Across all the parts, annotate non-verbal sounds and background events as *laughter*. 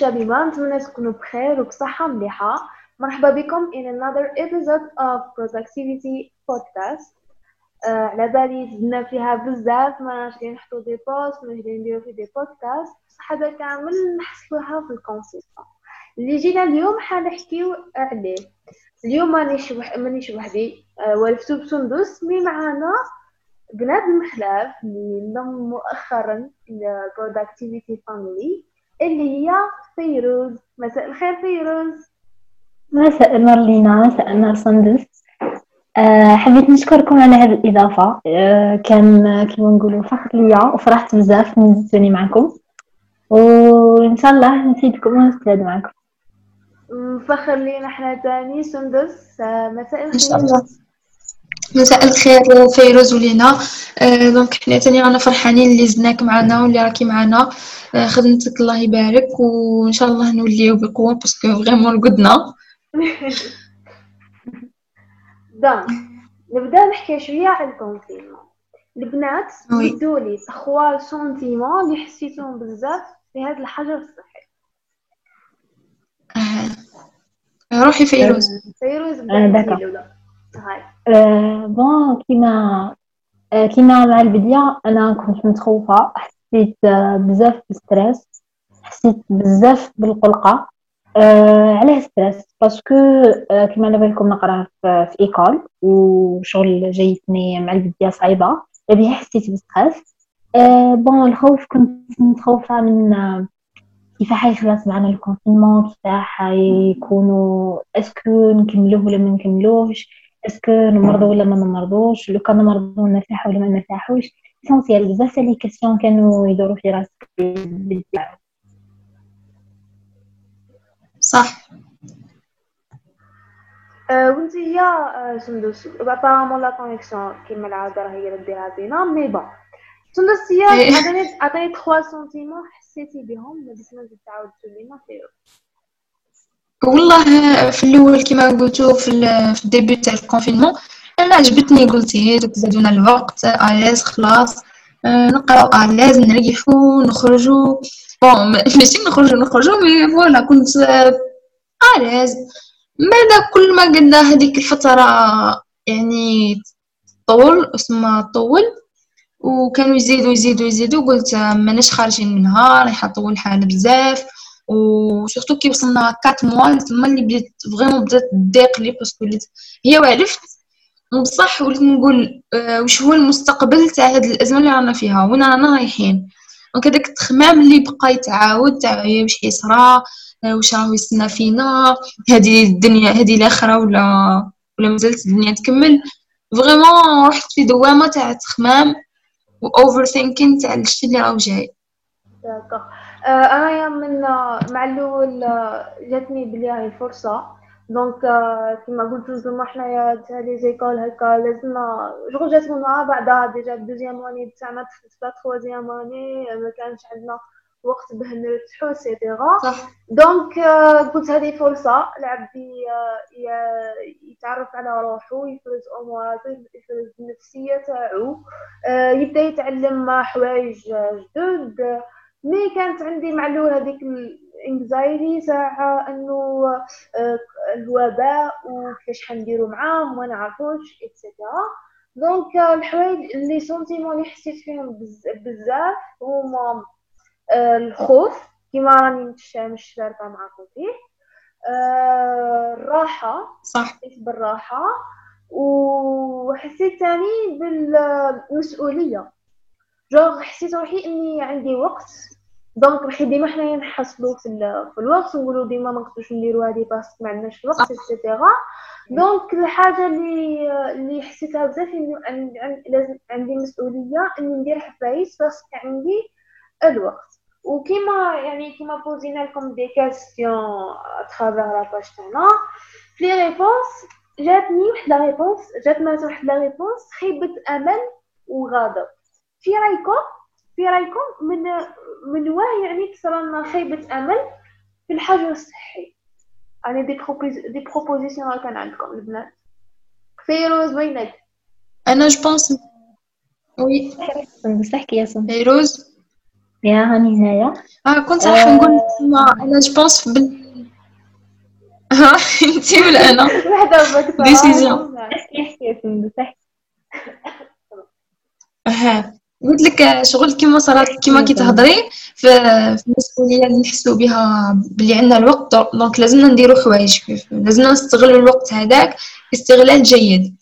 شبيبة نتمنى تكونوا بخير وبصحة مليحة مرحبا بكم in another episode of productivity podcast. آه على بالي زدنا فيها بزاف ما غادي نحطو des posts ما غادي نديرو في des podcasts بصح هذا كامل نحصلوها في ال concept اللي جينا اليوم حنحكيو عليه. اليوم مانيش وح... مانيش وحدي آه والفتو بسندس mais معانا بنات المخلاف اللي انضم مؤخرا إلى productivity family. اللي هي فيروز. مساء الخير فيروز. مساء النور لينا مساء النور سندس أه حبيت نشكركم على هذه الإضافة. أه كان كما نقولوا فخر ليا وفرحت بزاف نزلتوني معكم. وإن شاء الله نفيدكم ونستفاد معكم. فخر لينا إحنا تاني سندس آه، مساء الخير. مساء الخير فيروز ولينا. آه donc حنا تاني رانا فرحانين اللي زدناك معنا واللي راكي معنا. آه خدمتك الله يبارك وإن شاء الله نوليو بقوه parce que vraiment رقدنا *laughs* donc نبدأ نحكي شوية على ال confinement البنات oui. بدوا لي trois sentiments اللي حسيتهم بزاف في هذا الحجر الصحي. آه روحي فيروز. فيروز بدأ bon كيما كيما مع البداية أنا كنت متخوفة حسيت أه بزاف بال stress حسيت بزاف بالقلقة. أه علاه stress parce que كيما على بالكم نقرأ في, école وشغل جايتني مع البداية صعيبة بها حسيت ب stress أه bon الخوف كنت متخوفة من كيف حيخلص معنا ال confinement كيف حيكونوا est-ce que نكملوه ولا ما نكملوهش؟ est-ce que نمرضوا ولا ما نمرضوش لو كان نمرضوا نرتاحوا ولا ما نرتاحوش essentiel بزاف les questions كانوا يدوروا في بالدعاء. صح وانت هي سندس apparemment la connexion كيما العاده راهي هي اللي ديرها بينا mais bon سندس هي. عطيني عطيني trois sentiments حسيتي بهم ما بسم الله تعاود تقولينا فيروز والله في الأول كما قلتو في في ال début تاع ال confinement أنا عجبتني قلتي دوك زادونا الوقت à l'aise خلاص آه، نقراو à l'aise نريحو نخرجو. bon *laughs* ماشي نخرجو نخرجو mais voilà كنت à l'aise بعد كل ما قلنا هذيك الفترة يعني طول اسمها طول وكانوا يزيدوا يزيدوا يزيدوا قلت ماناش خارجين منها رايحة طول حالة بزاف. و surtout كي وصلنا 4 mois تما اللي بديت vraiment بدات تضيق لي parce que وليت هي وعرفت بصح وليت نقول وش هو المستقبل تاع هاد الازمه اللي رانا فيها وين رانا رايحين donc هذاك التخمام اللي بقى يتعاود تاع واش حيصرا آه، واش راهو يستنى فينا هذه الدنيا هذه الاخره ولا ولا مازالت الدنيا تكمل vraiment رحت في دوامه تاع تخمام و overthinking تاع الشيء اللي راهو جاي d'accord انايا من آه، مع الأول آه، جاتني بلي هاي فرصه donc آه، كيما قلت زعما حنايا تاع les écoles هكا لازمنا شغل جاتنا مع بعضها déjà ال deuxième année تاعنا في troisième année ما كانش عندنا وقت باه نرتاحو et cetera donc آه، قلت هذه فرصة العبد يتعرف على روحه يفرز أموراته يفرز النفسية تاعو. آه، يبدأ يتعلم حوايج آه، جدد. mais كانت عندي مع الأول هذيك ال anxiety تاع إنه آه، الوباء وكيفاش حنديرو معاه وما نعرفوش et cetera donc آه، الحوايج les sentiments اللي حسيت فيهم بز- بزاف هما آه، الخوف كيما راني مش مش شاركه معاكم فيه الراحة صح. حسيت بالراحة. وحسيت تاني بالمسؤوليه جوغ حسيت روحي إني عندي وقت. donc روحي ديما حنايا نحصلو في, في الوقت ونقولوا ديما ما نقدروش نديرو هذه parce que ما عندناش الوقت et cetera donc الحاجة اللي اللي حسيتها بزاف عن- لازم عندي مسؤولية إني ندير حوايج parce que عندي الوقت. وكيما يعني كيما بوزينا لكم des questions à travers la page تاعنا في les réponses جاتني واحد la réponse جاتنا واحد la réponse خيبة أمل وغضب. في رايكم في رايكم من من واه يعني تصرى لنا خيبة أمل في الحجر الصحي يعني des propose des propositions كان عندكم البنات فيروز وينك؟ أنا je pense oui سندس احكي يا سندس فيروز يا هاني هنايا آه كنت راح نقول ما أنا je pense بال ها انت ولا أنا؟ *laughs* وحده بك Décision. احكي قلت لك شغل كيما صرات كيما كي تهضري في المسؤولية اللي نحسوا بها بلي عندنا الوقت. donc لازمنا نديرو حوايج. لازمنا نستغلوا الوقت هذاك استغلال جيد.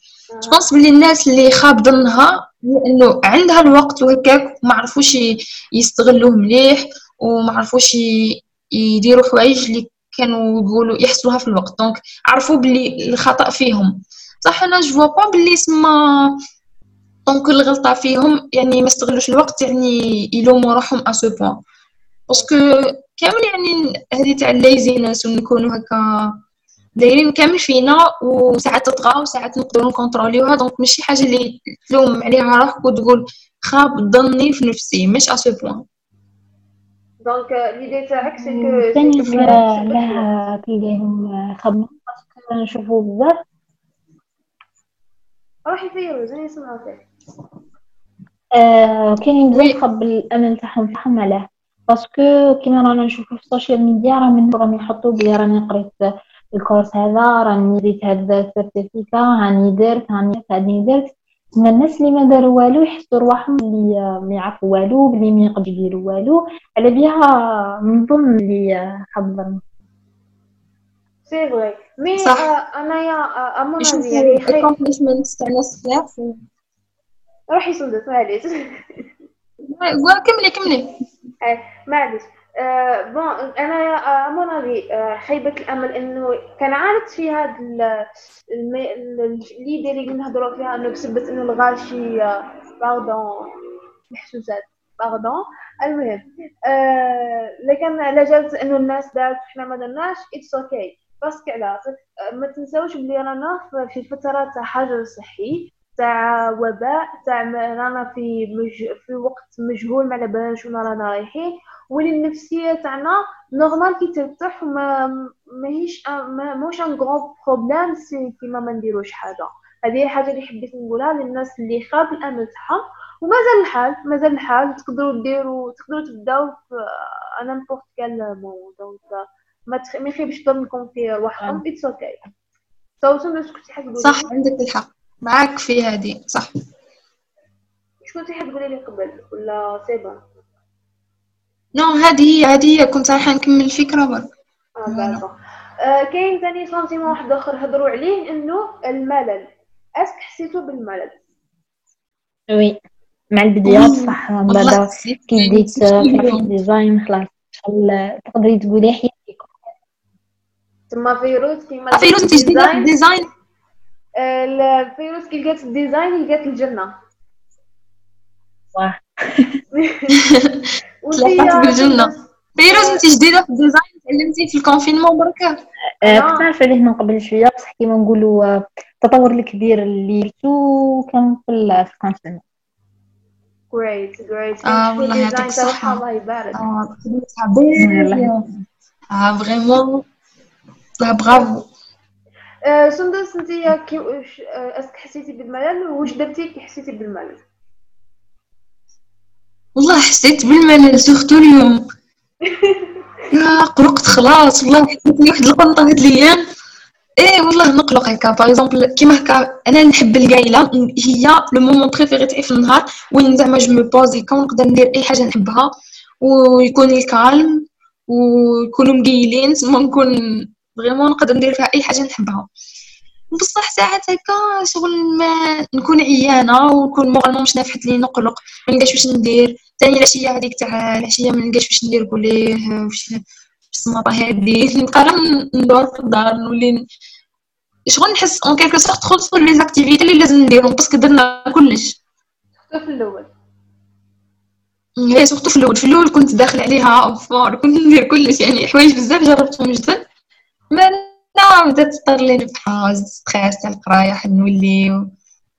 je pense بلي الناس اللي خاب ظنها هي إنه عندها الوقت وهكاك ما عرفوش يستغلوه مليح وما عرفوش يديروا حوايج اللي كانوا يقولوا يحسوها في الوقت. donc عرفوا بلي الخطأ فيهم. صح أنا je pense بلي سما donc الغلطة فيهم يعني ما استغلوش الوقت يعني يلوموا روحهم à ce point parce que كامل يعني هذه تاع الليزينس ونكونوا هكا دايرين كامل فينا وساعات تطغى وساعات نقدروا نكونتروليوها donc ماشي حاجة اللي تلوم عليها روحك وتقول خاب ظني في نفسي مش à ce point donc l'idée تاعك c'est que ثاني علاه خدمة parce que نشوفو بزاف روحي فيروز أنا سمعتك آه، كاينين بزاف خب الامل تاعهم تاعهم علاه parce que كيما رانا نشوفو في ال social media راه من راهم يحطوا بلي راني قريت ال cours هذا راني دريت هذا ال certificat هاني درت هاني هاني درت. من الناس اللي ما داروا والو يحسوا رواحهم اللي ما يعرفوا والو بلي ما يقدروا يديروا والو. على بها نظن اللي حضر سي فري مي صح. انايا امون يشوفوا يعني خير الاكومبليشمنت تاع ناس بزاف روحي صندوق معليش. *laughs* كملي كملي. معليش. آه، بون أنا امون افي خيبه الأمل إنه كان عانت في هذا ال l'idée اللي نهضروا فيها إنه بسبب إنه الغاشي pardon محسوسات. pardon المهم آه، لكن على جالس إنه الناس دارت وحنا ما درناش it's okay parce que علاش آه، ما تنساوش بلي رانا في- في فترة تاع حجر صحي. تاع وباء تاع رانا في مج... في وقت مجهول ما على بالناش وين رانا رايحين واللي النفسيه تاعنا normal كي ترتاح ما ماهيش ما موش un grand problème si كيما ما نديروش حاجة هذه الحاجة اللي حبيت نقولها للناس اللي خاب الامل تاعهم ومازال الحال مازال الحال تقدروا ديروا تقدروا تبداو في à n'importe quel moment donc ما تخ... ما يخيبش ظنكم في رواحكم it's okay سندس كنتي حتقولي صح عندك الحق معاك في هذه صح. شكون كنتي حتقولي لي قبل ولا سي بون non هذه هي هذه هي كنت رايحة نكمل الفكرة برك آه. d'accord آه، كاين ثاني sentiment واحد آخر هضروا عليه إنه الملل. est-ce que حسيتوا بالملل؟ oui. مع البدايات صح. من بعد كي بديت في اليوم. ال design خلاص. تقدري تقولي حياتك؟ تما فيروز كيما فيروز انت جديده في ال design ال- *laughs* فيروز كي لقات ال design لقات الجنة. واه. تلاقات؟ فيروز انت جديدة في ال design؟ تعلمتي في ال confinement بركة؟ آه، آه. كنت نعرف عليه من قبل شوية بصح كيما نقولوا آه، التطور الكبير اللي درتو كان في ال- في ال confinement جريت جريت آه، والله يعطيك الصحة. الله يبارك. آه آه vraiment برافو سندس انت آه، est-ce que حسيتي بالملل؟ واش درتي كي حسيتي بالملل؟ والله حسيت بالملل surtout اليوم. *laughs* يا قلقت خلاص والله حسيت واحد القنطه هاد الأيام. إيه والله نقلق هكا. par exemple كيما هكا أنا نحب القايلة. هي le moment préféré تاعي في النهار وين زعما je me pose كون نقدر ندير أي حاجة نحبها. ويكون ال calme ويكونوا مقيلين تما نكون vraiment نقدر ندير فيها أي حاجة نحبها. بصح ساعات هكا شغل ما نكون عيانة ونكون moralement مش نافحت لي نقلق. ما نلقاش واش ندير. ثاني العشيه هذيك تاع العشية ما نلقاش واش ندير قوليه واش السماطه هادي. *laughs* نبقى ندور في الدار نولي شغل نحس en quelque sorte خلصوا les activités اللي لازم نديرهم parce que درنا كلش. في الأول. هي surtout في الأول. في الأول كنت داخل عليها fort كنت ندير كلش يعني حوايج بزاف جربتهم جدا. mais là بدات تطر لي نفحة stress تاع القرايه حد نولي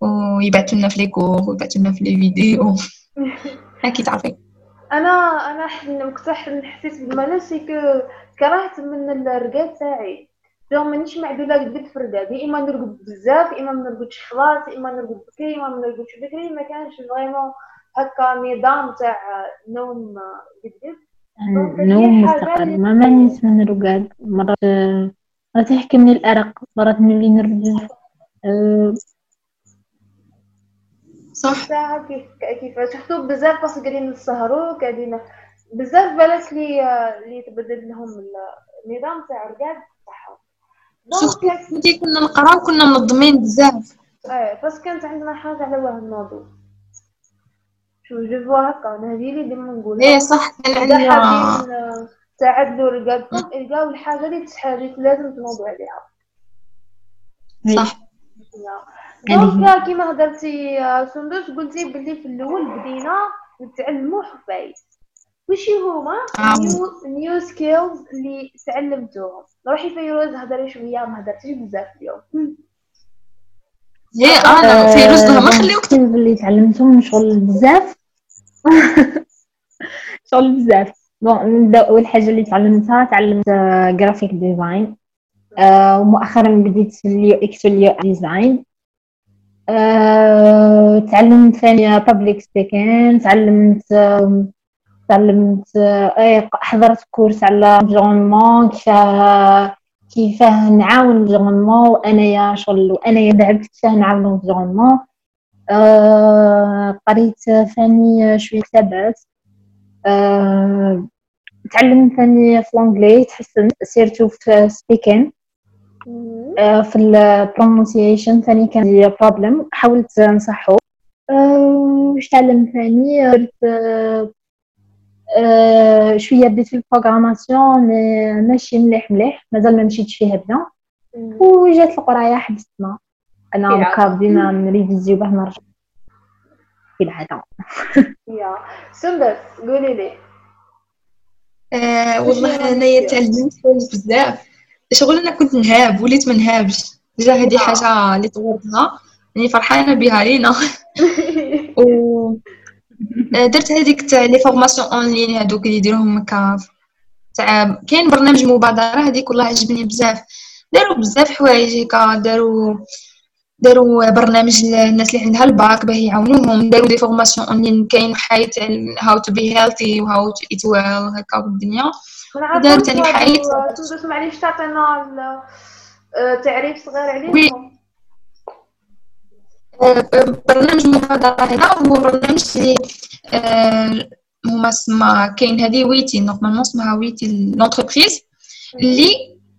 ويبعثوا لنا في les cours ويبعثوا لنا في les vidéos. *laughs* هاكي تعرفي أنا أنا ح- حسيت بالملل c'est que كرهت من الرقاد تاعي. جو مانيش معدولة قد في الرقاد يا إما نرقد بزاف يا إما ما نرقدش خلاص يا إما نرقد بكري يا إما ما نرقدش بكري. ما كانش vraiment هكا نظام تاع نوم جديد نوم مستقر. ما ماني نسمع الرقاد. مرات مرات يحكمني الأرق مرات نولي نرجع. أه صح. ساعة كيف كيفاش حطو بزاف بس قاعدين نسهرو قاعدين بزاف بالك لي لي تبدل لهم النظام تاع الرقاد تاعهم. donc كنا نقراو كنا منظمين بزاف. إيه بس كانت عندنا حاجة على واه الموضوع شو je vois هكا أنا هذه اللي ديما نقولها. إيه صح كان إذا عندنا. حابين تعدلوا رقادكم إلقاو الحاجة اللي تحاجي لازم تنوضوا عليها. صح. donc كيما هضرتي آه، سندس قلتي بلي في الأول بدينا نتعلموا عفايس وش هما؟ آه. new new skills اللي تعلمتوهم. روحي فيروز هضري شوية ما هضرتيش بزاف اليوم. إيه أنا في رزقها ما خليوك اللي تعلمتهم شغل بزاف. *laughs* شغل بزاف. bon نبدأ أول حاجة اللي تعلمتها تعلمت graphic design ومؤخرا بديت في ال UX وال UI design آه، تعلمت ثانية public speaking تعلمت تعلمت آه، اي حضرت course على environnement كيفاه كيفاه نعاون ال environnement وأنايا شغل وأنايا لعبت كيفاه نعاون ال environnement آه، قريت ثاني شوية كتابات آه، تعلمت ثاني في ال anglais تحسنت surtout في speaking آه، في ال pronunciation ثاني كان عندي problème حاولت نصحو. واش تعلم ثاني درت شوية بديت في ال programmation mais ماشي مليح مليح مازال ما مشيتش فيها bien وجات القراية حبستنا أنا في هكا العادة. بدينا نريفيزيو باه نرجع في العاده يا. سندس قولي لي. آه والله أنايا؟ تعلمت بزاف. شغل أنا كنت نهاب وليت ما نهابش. déjà هذه آه. حاجة اللي طورتها يعني فرحانة بها لينا *laughs* و آه، درت هذيك تاع les formations en ligne هذوك اللي يديروهم هكا تاع كاين برنامج مبادرة هذيك والله عجبني بزاف. داروا بزاف حوايج هكا داروا داروا برنامج للناس اللي عندها الباك باه يعاونوهم داروا des formations en ligne كاين حياة how to be healthy و how to eat well هكا والدنيا داروا تاني حياة سندس معليش تعطينا آه، تعريف صغير عليهم oui. برنامج مبادرة هنا هو برنامج اللي آه، هما اسمها كاين هذه ويتي normalement اسمها ويتي l'entreprise اللي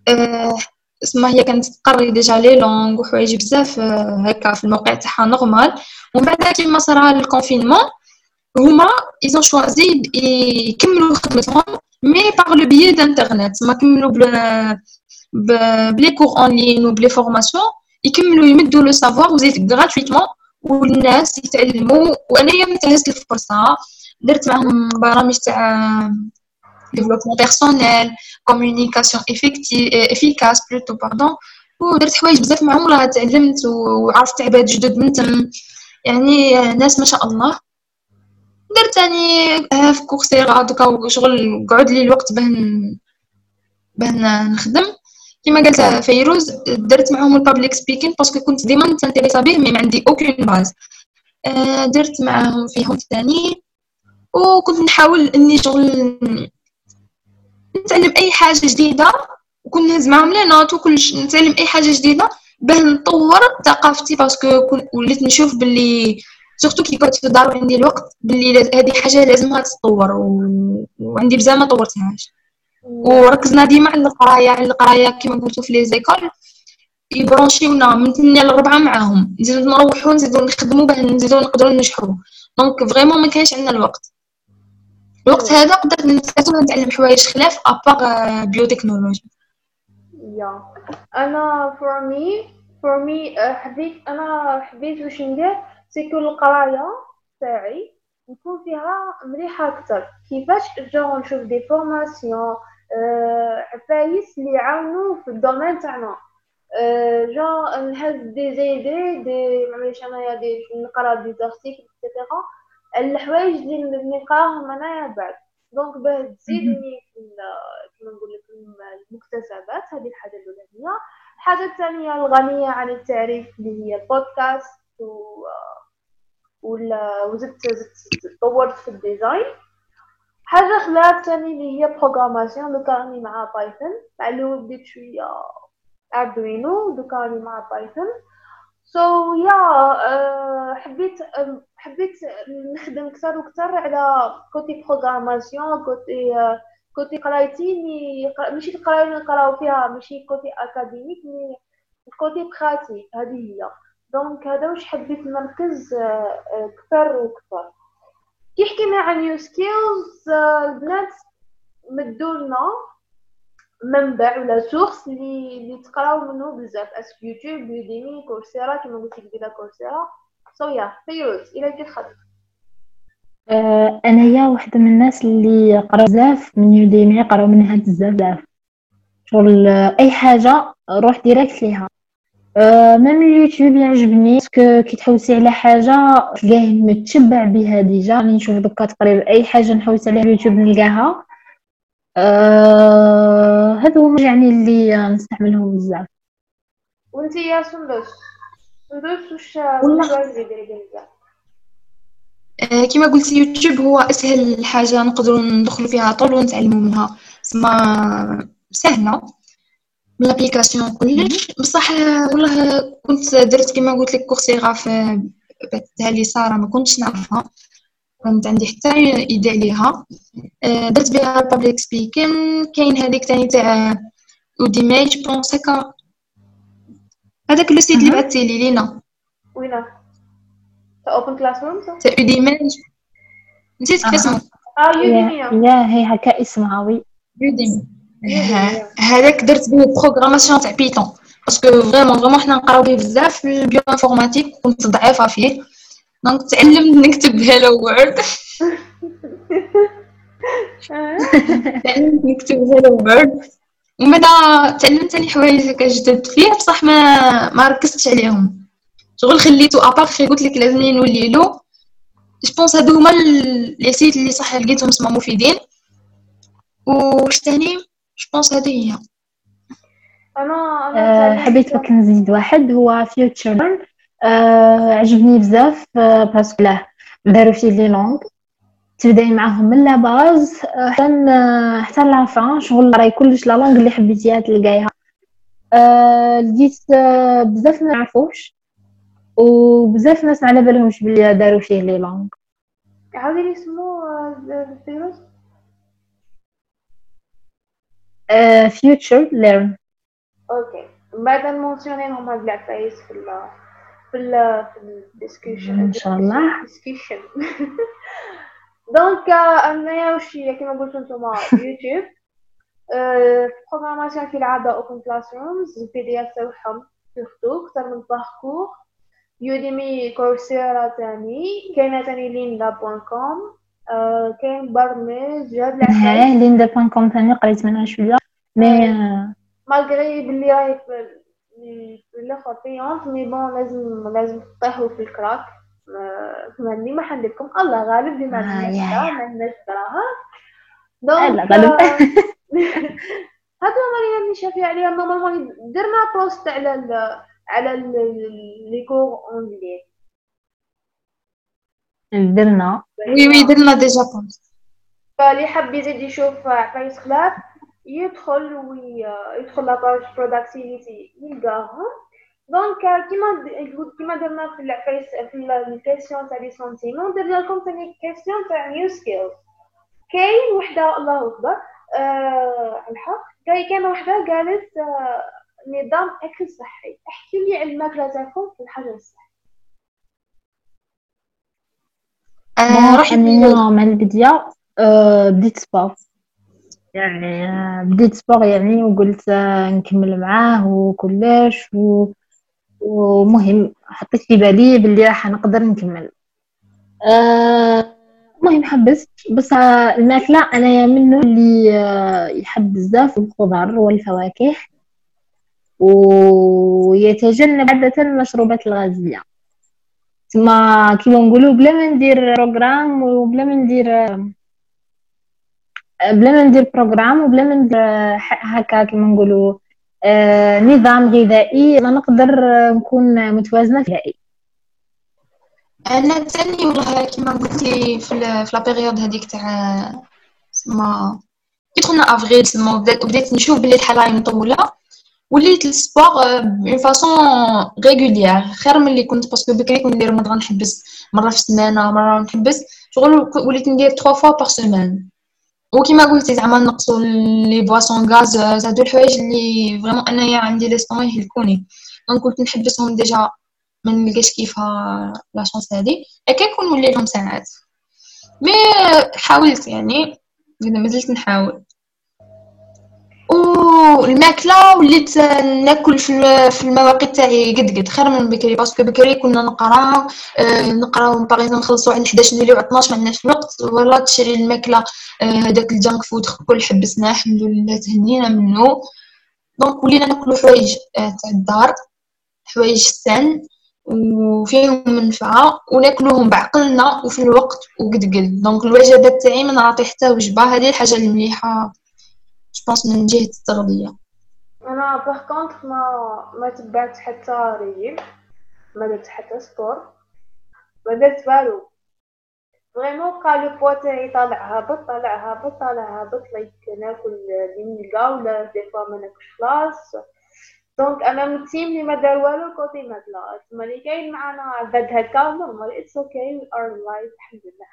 آه، اسمها هي كانت تقري déjà les langues وحوايج بزاف آه، هكا في الموقع تاعها normal. ومن بعد كيما صرا ال confinement هما ils ont choisi يكملوا خدمتهم mais par le biais d'Internet ما كملوا ب les cours en ligne وب les formations يكملوا يمدوا le savoir وزيد gratuitement والناس يتعلموا. وانايا انتهزت الفرصة درت معاهم برامج تاع développement personnel communication efficace plutôt pardon ودرت حوايج بزاف معاهم والله تعلمت وعرفت عباد جدد من تم. يعني ناس ما شاء الله. درت يعني آه، في Coursera دوكا شغل قعد لي الوقت باه باه نخدم. كما قالت فيروز درت معاهم ال public speaking parce que كنت ديما نتانتيريسا به mais ما عندي aucune base آه، درت معاهم فيهم ثاني وكنت نحاول إني شغل نتعلم أي حاجة جديدة وكنت نهز معاهم les notes وكلش نتعلم أي حاجة جديدة باه نطور ثقافتي parce que وليت نشوف باللي surtout كي كنت في الدار وعندي الوقت باللي هذه حاجة لازمها تتطور و... وعندي بزاف ما طورتهاش. وركزنا ديما على القراية على القراية كما قلتو في les écoles يبرونشيونا من 8 ل 4 معاهم نزيدو نروحو نزيدو نخدمو باه نزيدو نقدرو ننجحو. donc vraiment ما كانش عندنا الوقت. الوقت هذا قدرت نستغل نتعلم حوايج خلاف à part biotechnologie yeah. أنا for me for me حبيت أنا حبيت واش ندير c'est que القراية تاعي نكون فيها مليحة أكثر كيفاش جو نشوف دي فورماسيون عفايس اللي يعاونوا في الدومين تاعنا. أه، جو نهز دي زيدي دي معليش أنايا دي نقرأ دي زارتيكل اكسيتيرا الحوايج اللي نلقاهم انايا بعد. دونك باه تزيدني كيما نقول لك الم- المكتسبات هذه الحاجة الأولانية. الحاجة الثانية الغنية عن التعريف اللي هي البودكاست و ولا وزدت زدت طورت في ال design. حاجة خلات ثاني اللي هي programmation دوكا راني مع Python مع الأول بديت شوية Arduino دوكا راني مع Python so so, yeah yeah, uh, حبيت uh, حبيت نخدم أكثر وأكثر على côté programmation côté uh, côté قرايتي ماشي القراية اللي نقراو فيها ماشي côté académique mais côté pratique هذه هي. donc هذا واش حبيت نركز أكثر وأكثر كي حكينا عن new skills البنات مدولنا منبع ولا source اللي اللي تقراو منه بزاف. est-ce YouTube Udemy Coursera كما قلت ديال Coursera. so يا فيروز إلى كي خدمت. آه، أنايا وحدة من الناس اللي قرا بزاف من Udemy قراو منها بزاف شغل أي حاجة روح direct ليها. أه même ال YouTube يعجبني parce que كي تحوسي على حاجة تلقاه متشبع بها déjà. راني نشوف دوكا تقريبا أي حاجة نحوس عليها اليوتيوب نلقاها. أه هذا هو يعني اللي نستعملهم بزاف. وانت يا سندس. سندس وش والله. كما قلتي يوتيوب هو أسهل حاجة نقدروا ندخلوا فيها طول ونتعلموا منها. سما سهلة من l'application كلش. بصح والله كنت درت كما قلت لك Coursera في بعثتها لي سارة ما كنتش نعرفها. كنت عندي حتى idée عليها. درت بها public speaking كاين هذيك تاني تاع Udemy je pense هكا. هذاك le site اللي بعثتي لي لينا. وينه تاع OpenClassrooms تاع Udemy نسيت كيف اسمه. آه Udemy يا هي هكا اسمها oui. Udemy هذاك درت به programmation تاع Python parce que vraiment vraiment حنا نقراو به بزاف في ال bio-informatique كنت ضعيفة فيه. donc تعلمت نكتب hello world تعلمت نكتب hello world ومن تعلمت ثاني حوايج هكا جدد فيه بصح ما ما ركزتش عليهم شغل خليتو à part كي قلت لك لازمني نولي له je pense هادو هما les sites اللي صح لقيتهم سما مفيدين واش تاني je pense هذه هي أنا حبيت بك نزيد واحد هو Future عجبني بزاف أه parce que له داروا فيه les langues. تبداي معاهم من la base حتى حتى l'avancé شغل راي كلش la langue اللي حبيتيها تلقايها لقيت بزاف ما نعرفوش وبزاف ناس على بالهمش بلي داروا فيه les langues. عاودي لي اسمو فيروس FutureLearn okay. بعد نمونسيوني لهم هاد العفايس في في ال في ال description إن شاء الله. description donc انايا هي كيما قلتو نتوما يوتيوب programmation في العادة OpenClassrooms ال PDF تاعهم surtout أكثر من parcours Udemy Coursera تاني كاينة تاني Lynda point com كاين برنامج هاد العفايس Lynda point com تاني قريت منها شوية. mais malgré بلي راهي في الآخر payante mais bon لازم لازم تطيحوا في ال crack. ماني ما حنديركم الله غالب بما عندناش ما عندناش دراهم donc غالب هادو هما اللي شافي عليها normalement درنا post على ال على les cours online درنا. oui oui درنا déjà post فاللي حاب يزيد يشوف عفايس خلاف يدخل ويدخل la page productivity يلقاهم donc كيما كيما درنا في العفايس في ال question تاع les sentiments درنا لكم ثاني question تاع new skills كاين وحده الله اكبر آه الحق كاين وحده قالت آه نظام اكل صحي احكي لي على الماكله تاعكم في الحجر الصحي آه راح مع البداية بديت sport يعني بديت sport يعني وقلت نكمل معاه وكلش و... ومهم حطيت في بالي باللي راح نقدر نكمل. المهم حبست بس الماكلة أنا منه اللي يحب بزاف الخضر والفواكه ويتجنب عادة المشروبات الغازية. تما كيما نقولوا بلا ما ندير programme وبلا ما ندير بلا ما ندير programme وبلا ما ندير هكا كيما نقولوا آه نظام غذائي ما نقدر نكون متوازنة غذائي أنا تاني والله كيما قلتي في في la période هذيك تاع سما كي دخلنا افريل سما بديت نشوف بلي الحاله راهي مطوله وليت ال sport en façon régulière خير من اللي كنت parce que بكري كنت ندير مره نحبس مرة في السمانة مرة نحبس. شغل وليت ندير 3 fois par semaine وكيما قلتي زعما نقصوا les boissons gaz هادو الحوايج اللي vraiment أنايا عندي l'estomac يهلكوني donc كنت نحبسهم déjà ما نلقاش كيفها la chance هادي. هكا يكون نولي لهم ساعات. mais حاولت يعني. مازلت نحاول. والماكله وليت ناكل في المواقيت تاعي قد قد خير من بكري parce que بكري كنا نقراو آه، نقراو باغ نخلصوا على 11 نوليو على 12 ما عندناش الوقت. ولا تشري الماكلة آه، هذاك ال junk food كل حبسناه الحمد لله تهنينا منه donc ولينا ناكلو حوايج آه، تاع الدار حوايج saines وفيهم منفعة وناكلوهم بعقلنا وفي الوقت وقد قد donc الوجبات تاعي ما نعطي حتى وجبة هذه الحاجة المليحة je pense من جهة التغذية أنا par contre ما ما تبعت حتى ريجيم ما درت حتى sport ما درت والو. vraiment غا le poids تاعي طالع هابط طالع هابط طالع هابط like ناكل نلقى ولا des fois ما ناكلش خلاص donc أنا من ال team اللي ما دار والو côté ماكلا تما اللي كاين معانا عباد هكا normal it's okay our life الحمد لله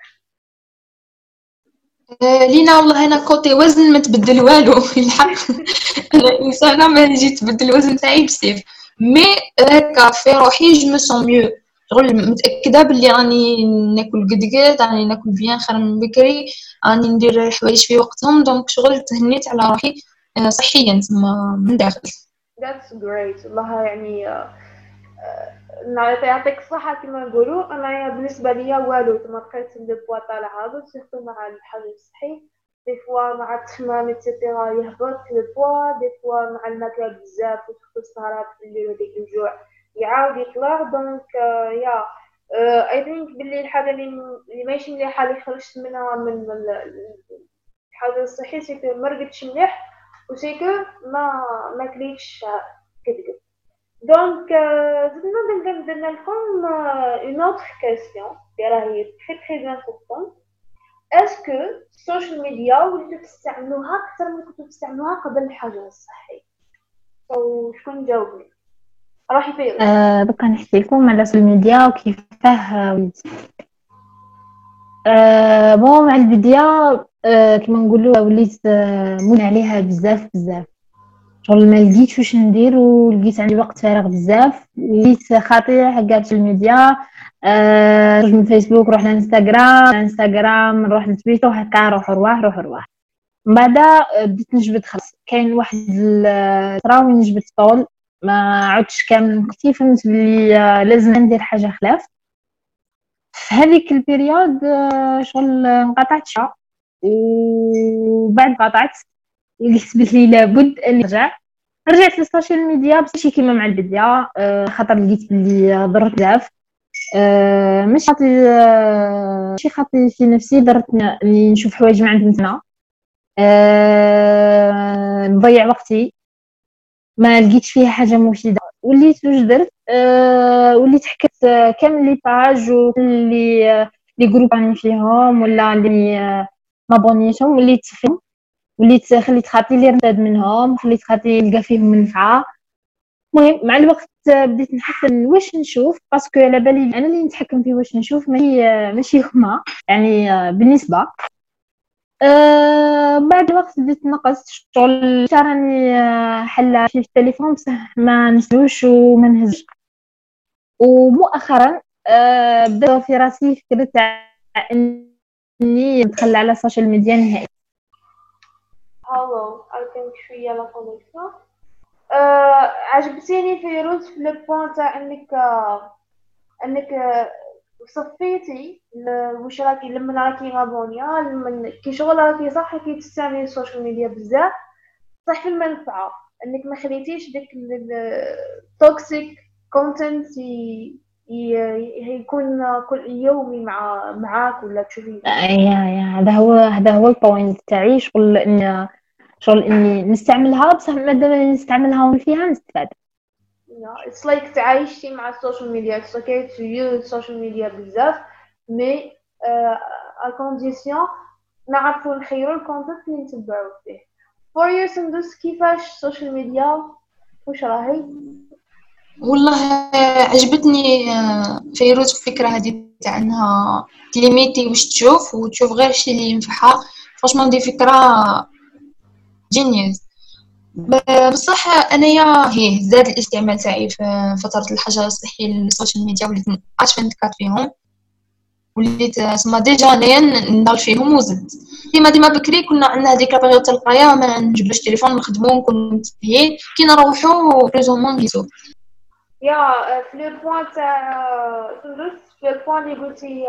لينا والله أنا côté وزن ما تبدل والو. *laughs* الحق. أنا إنسانة ما نجي تبدل الوزن تاعي بسيف. mais هكا في روحي je me sens mieux شغل متأكدة بلي راني ناكل قد قد راني ناكل bien خير من بكري. راني ندير الحوايج في وقتهم. donc شغل تهنيت على روحي آه، صحيا تما من داخل. That's great. والله يعني آه، آه، يعطيك الصحة كما نقولوا أنا بالنسبة ليا والو تما بقيت le poids طالع هابط surtout مع الحجر الصحي des fois مع التخمام et cetera يهبط le poids des fois مع الماكلة بزاف وتخطو السهرات في الليل وديك الجوع يعاود يطلع. donc yeah I think بلي الحاجة اللي ماشي مليحة اللي خرجت منها من الحجر الصحي c'est que مرقدش مليح و c'est que ما ما كليتش كذب. donc زدنا درنا لكم une autre question اللي راهي très très importante est-ce que ال social media وليتو تستعملوها أكثر من كنتو تستعملوها قبل الحجر الصحي أو شكون جاوبني راحي فيه آه بقى نحكي لكم على ال social media وكيفاه bon مع البداية كما نقولوا وليت مون عليها بزاف بزاف شغل ما لقيتش واش ندير ولقيت عندي وقت فارغ بزاف وليت خاطيه حق ال social media آه من فيسبوك روح لانستغرام انستغرام نروح لتويتر وهكا روح روح روح روح. من بعد بديت نجبد خلاص كاين واحد الفترة وين نجبد طول ما عدتش كامل وقتي فهمت بلي آه، لازم ندير حاجة خلاف. في هذيك ال période آه، شغل انقطعت وبعد قطعت قلت بلي لابد أني نرجع رجعت لل social media بس كيما مع البداية آه، خاطر لقيت بلي ضرت بزاف. آه، مش خاطر ماشي خاطر في نفسي إني نشوف حوايج ما عندهم تما نضيع وقتي. ما لقيتش فيها حاجة مفيدة. وليت واش درت؟ أه وليت حكيت كامل لي باج واللي لي جروب راني فيهم ولا اللي ما بونيتهم وليت فيهم وليت خليت خاطي اللي رتاد منهم خليت خاطي يلقى فيهم منفعة. المهم مع الوقت بديت نحس واش نشوف باسكو على بالي أنا اللي نتحكم في واش نشوف ماشي ماشي هما يعني بالنسبة. أه بعد الوقت بديت نقص شغل راني آه، حلا في التليفون بصح ما نسلوش وما نهزش. ومؤخرا أه بدا في راسي تاع إني نتخلى على ال social media نهائي hello I think شوية la connexion عجبتيني فيروز في le point تاع إنك آه، إنك صفيتي واش راكي لما راكي abonnée لما كي شغل راكي صح كي تستعملي ال social media بزاف. صح في المنفعة إنك ما خليتيش ديك ال toxic content يكون كل يومي مع معاك ولا تشوفي. يا yeah هذا هو هذا هو ال point تاعي. شغل إن شغل إني نستعملها بصح مادام نستعملها فيها نستفاد. it's like تعايشتي مع ال social media it's okay to use ال social media بزاف mais à condition نعرفو نخيرو ال content اللي نتبعو فيه. for you سندس كيفاش ال social media واش راهي؟ والله عجبتني آه، فيروز الفكرة هذه تاع إنها تليميتي واش تشوف وتشوف غير الشيء اللي ينفعها. franchement دي فكرة genius. بصح أنايا هي زاد الاستعمال تاعي في فترة الحجر الصحي لل social media وليت اش 24 فيهم. وليت سما déjà أنايا نضل فيهم وزدت ديما ديما بكري كنا عندنا هذيك la période تاع القراية ما نجبدش تليفون نخدمو نكون متفهين كي نروحو plus ou moins نيزو yeah في le point تاع في ال point اللي قلتي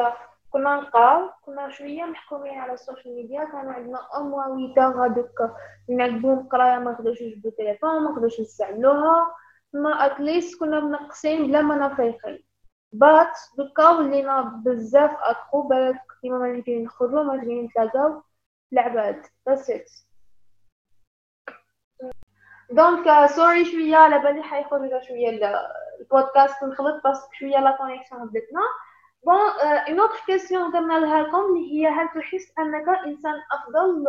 كنا نقراو كنا شوية محكومين على ال social media كان عندنا أو موا ويتا هادوك نعقبوهم قراية ما نقدروش نجبدو التليفون ما نقدروش نستعملوها. ما اتليست كنا منقصين بلا ما نافيقين بات دوكا ولينا بزاف اكرو بالك كيما ما يمكن نخرجو ما يمكن نتلاقاو. العباد بس دونك سوري شوية على بالي حيخرج شوية البودكاست نخلط باسكو شوية لا كونيكسيون بدتنا بون اون اوتر كيسيون درنا لكم هي هل تحس أنك إنسان أفضل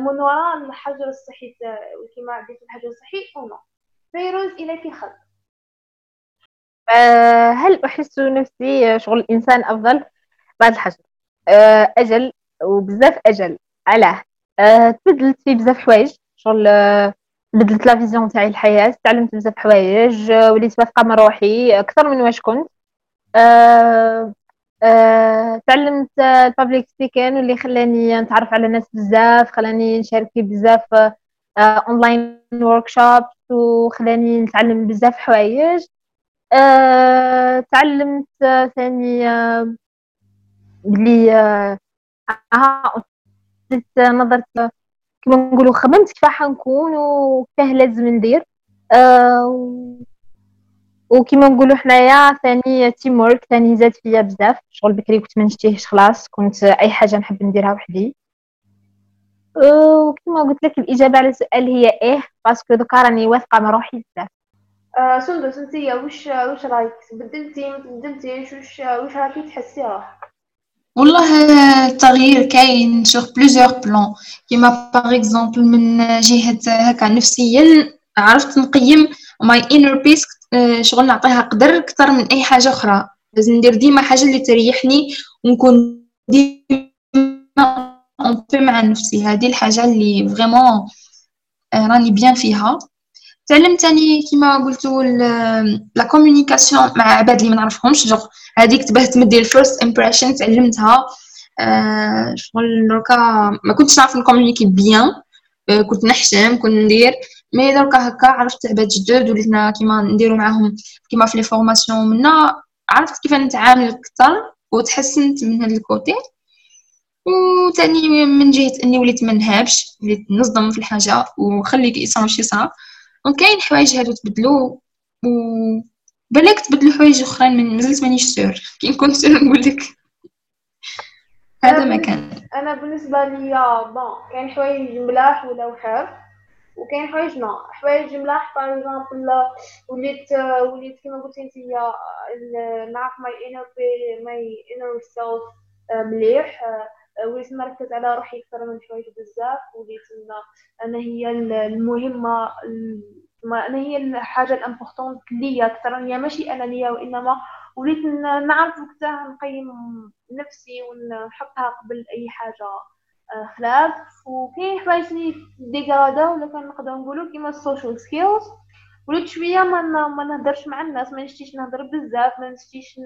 من وراء الحجر الصحي كما عديت الحجر الصحي ou non فيروز إليك خط. هل أحس نفسي شغل الانسان أفضل؟ بعد الحجر. أجل وبزاف أجل. علاه. تبدلت في بزاف حوايج. شغل بدلت la vision تاعي الحياة. تعلمت بزاف حوايج. وليت واثقه من روحي أكثر من واش كنت. أه أه تعلمت ال public speaking واللي خلاني نتعرف على ناس بزاف خلاني نشارك في بزاف online workshop وخلاني نتعلم بزاف حوايج. تعلمت ثاني بلي ها نظرت كما نقولوا خممت كيفاش نكون وكيفاه لازم ندير. أه وكما نقولوا حنايا ثاني team work ثاني زاد فيا بزاف. شغل بكري كنت ما نشتيهش خلاص كنت أي حاجة نحب نديرها وحدي. وكما قلت لك الإجابة على السؤال هي إيه parce que دوكا راني واثقة من روحي بزاف. آه سندس انت واش واش رايك؟ بدلتي ما بدلتيش واش واش راكي تحسي روحك؟ والله التغيير كاين sur plusieurs plans كيما par exemple من جهة هكا نفسيا عرفت نقيم my inner peace شغل نعطيها قدر أكثر من أي حاجة أخرى. لازم ندير ديما حاجة اللي تريحني ونكون ديما en مع نفسي. هذه الحاجة اللي vraiment راني bien فيها. تعلمت تاني كيما قلتو la communication مع عباد اللي ما نعرفهمش. جوغ هذيك تبهت مدي ال first impression تعلمتها. آه شغل دركا ما كنتش نعرف نكومونيكي bien آه كنت نحشم كنت ندير. mais دركا هكا عرفت عباد جدد وليتنا كيما نديرو معاهم كيما في les formations منا عرفت كيف نتعامل أكثر وتحسنت من هذا ال côté وثاني من جهه اني وليت ما نهابش وليت نصدم في الحاجة وخلي يصرا شي صرا donc كاين حوايج هادو تبدلو و بالك تبدلو حوايج اخرين من مازلت مانيش sûr كي نكون sûr نقول لك هذا ما كان أنا بالنسبة ليا bon كاين حوايج ملاح ولا وكاين حوايج non حوايج ملاح par exemple وليت وليت كيما قلتي انت نعرف my inner my inner self مليح. وليت نركز على روحي أكثر من حوايج بزاف وليت أنا هي المهمة ما أنا هي الحاجة ال importante ليا أكثر. هي ماشي أنا ليا وإنما وليت نعرف وقتها نقيم نفسي ونحطها قبل أي حاجة. خلاف وكاين حوايج اللي dégradé ولا كان نقدر نقولوا كيما ال social skills وليت شوية ما ما نهضرش مع الناس ما نشتيش نهضر بزاف ما نشتيش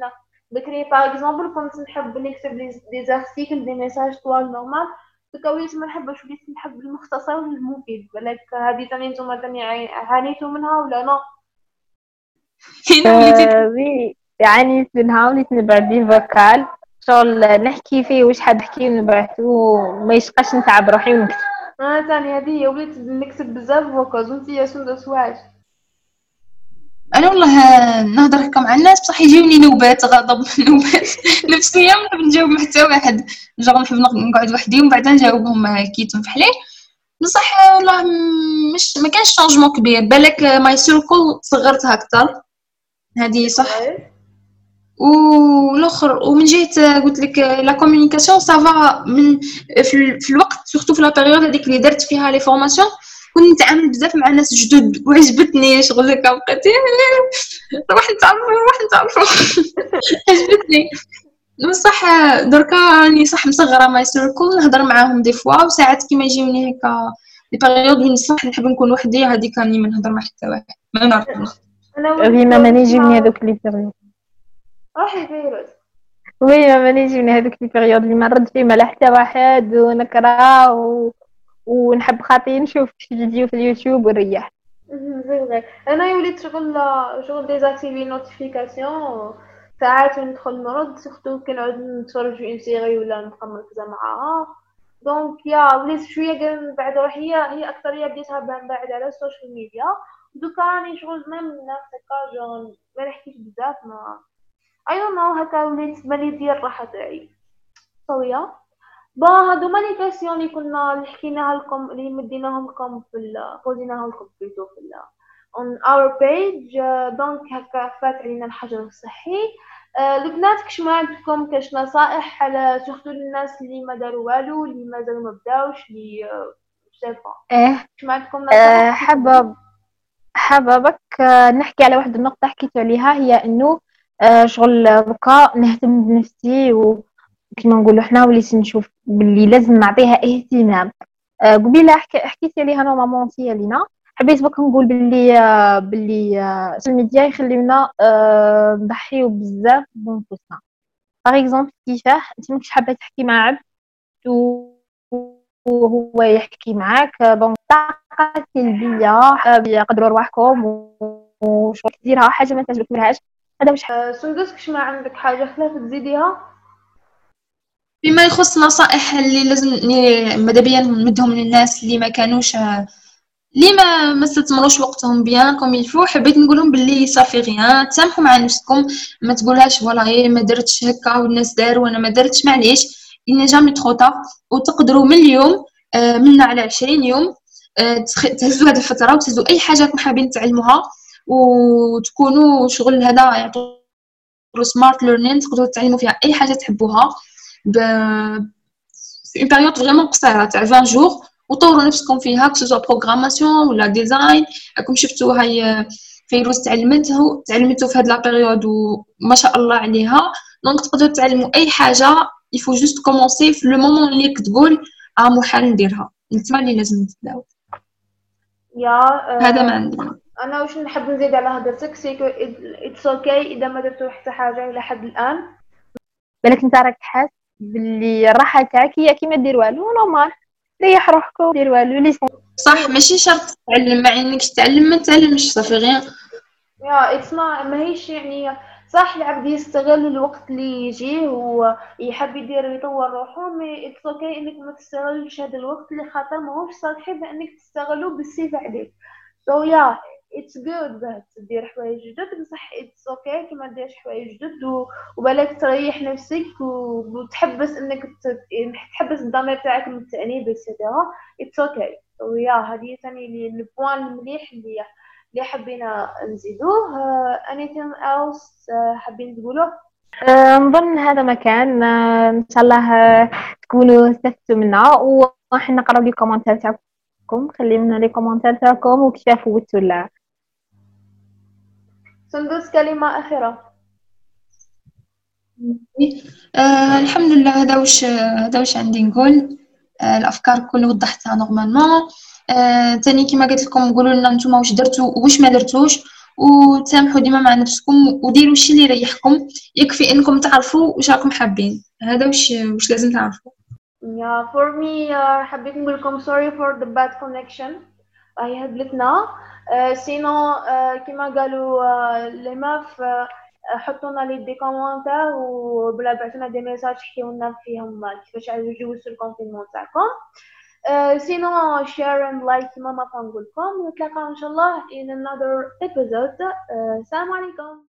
بكري par exemple كنت نحب نكتب des articles des messages طوال normal دوكا وليت ما نحبش وليت نحب المختصر والمفيد. بالك هذه ثاني نتوما ثاني عانيتوا منها ولا لا؟ oui عانيت منها وليت نبعد vocal. شغل نحكي فيه واش حاب نحكي ونبعثو. وما يشقاش نتعب روحي ونكتب. أنا ثاني هذه وليت نكتب بزاف vocals وانت يا سندس واش أنا والله نهضر هكا مع الناس بصح يجيوني نوبات غضب *laughs* نوبات. نفسيه ما نحب نجاوب حتى واحد. جوغ نحب نقعد وحدي ومن بعد نجاوبهم كي تنفح لي بصح والله مش ما كانش changement كبير بالك my circle صغرتها أكثر هذه صح. والآخر ومن جهة قلت لك la communication ça va من في, الوقت surtout في la période هذيك اللي درت فيها les formations كنت نتعامل بزاف مع ناس جدد وعجبتني شغل هكا بقيت روح نتعرفوا روح نتعرفوا عجبتني. بصح دركا راني صح مصغرة my circle نهضر معاهم des fois وساعات كيما يجيوني هكا des périodes وين صح نحب نكون وحدي هذيك راني ما نهضر مع حتى واحد. ما نعرف. وي ما ماني يجيبني هذوك لي بيريود روحي فيروس وي ما ماني يجيبني هذوك لي بيريود اللي ما نرد فيهم على حتى واحد ونكره و... ونحب خاطي نشوف فيديو في اليوتيوب ونريح. أنا وليت شغل شغل ديزاكتيفي نوتيفيكاسيون ساعات ندخل نرد سورتو كنعود نتفرج في سيري ولا نبقى مركزه معاها دونك يا وليت شوية من بعد روحي هي اكثريه بديتها من بعد على السوشيال ميديا. دوكا راني شغل ميم الناس هكا جون ما نحكيش بزاف ما اي دون نو هكا وليت بالي ديال الراحه تاعي صويا با هادو ما لي كاسيون اللي كنا اللي حكيناها لكم اللي مديناهم لكم في بوزيناها لكم بلوتو في on our page. دونك هكا فات علينا الحجر الصحي. البنات كش ما عندكم كاش نصائح على سورتو للناس اللي ما داروا والو اللي مازالوا ما بداوش اللي شافا إيه. كش ما عندكم نصائح؟ حابه حابه بك نحكي على واحد النقطة حكيت عليها هي إنه شغل بكا نهتم بنفسي وكما نقولوا حنا وليت نشوف باللي لازم نعطيها اهتمام. قبيلة حكيت عليها normalement سي لينا حبيت بك نقول باللي باللي ال social media يخليونا نضحيو بزاف بنفسنا par exemple كيفاه؟ أنت ماكش حابة تحكي مع عبد وهو يحكي معاك donc طاقة سلبية يقدروا رواحكم وشغل تديرها حاجة ما تعجبك هذا واش سندس كش ما عندك؟ حاجة خلاف تزيديها؟ بما يخص نصائح اللي لازم ماذا بيا نمدهم للناس اللي ما كانوش اللي ما ما استثمروش وقتهم bien comme il faut حبيت نقولهم باللي ça fait rien. تسامحوا مع نفسكم ما تقولهاش voilà غير ما درتش هكا والناس داروا وأنا ما درتش معليش. il n'est jamais trop وتقدروا من اليوم آه، منا على 20 يوم آه، تهزوا هذه الفترة وتهزوا أي حاجة راكم حابين تعلموها. وتكونوا شغل هذا يعطوا smart learning تقدروا تعلموا فيها أي حاجة تحبوها. ب في période vraiment قصيرة تاع 20 jours وطوروا نفسكم فيها que ce soit programmation ولا design راكم شفتوا هاي فيروز تعلمته تعلمته في هاد la période وما شاء الله عليها. donc تقدروا تعلموا أي حاجة il faut juste commencer في le moment اللي تقول آه محال نديرها. نتما اللي لازم تبداو يا هذا ما عندي أنا واش نحب نزيد على هضرتك c'est que it's okay إذا ما درتو حتى حاجة إلى حد الآن. بالك انت راك حاس باللي الراحه تاعك هي كيما دير والو normal ريح روحكم دير والو لي صح ماشي شرط تتعلم مع انك تتعلم ما تعلمش ça fait rien. yeah it's ما ماهيش يعني صح العبد يستغل الوقت اللي يجيه ويحب يدير يطور روحه mais it's okay إنك ما تستغلش هذا الوقت اللي خاطر ماهوش صالح بأنك تستغلو بالسيف عليك. so yeah it's good باه تدير حوايج جدد بصح it's okay كي ما ديرش حوايج جدد وبالك تريح نفسك وتحبس إنك تحبس الضمير تاعك من التأنيب et cetera it's okay و yeah هذه ثاني ال point المليح اللي اللي حبينا نزيدوه. anything else حابين تقولوه نظن هذا ما كان إن شاء الله تكونوا استفدتوا منا وراح نقرأ les comment ات تاعكم. خلي لنا les comment ات تاعكم وكيف فوتوا سندس كلمة أخيرة. آه الحمد لله هذا واش هذا واش عندي نقول. آه الأفكار كل وضحتها normalement. آه تاني كما قلت لكم قولوا لنا نتوما واش درتوا واش ما درتوش. وتسامحوا ديما مع نفسكم وديروا الشيء اللي يريحكم. يكفي إنكم تعرفوا واش راكم حابين. هذا واش واش لازم تعرفوا. Yeah, for me uh, حبيت نقول لكم sorry for the bad connection. هي هبلتنا uh, sinon كما قالوا uh, لي ماف حطوا لنا les des commentaires ولا بعثوا لنا des messages حكيوا لنا فيهم كيفاش عجبوا ال confinement تاعكم sinon share and like كما ما كنقول لكم نتلاقاو إن شاء الله in another episode. السلام عليكم.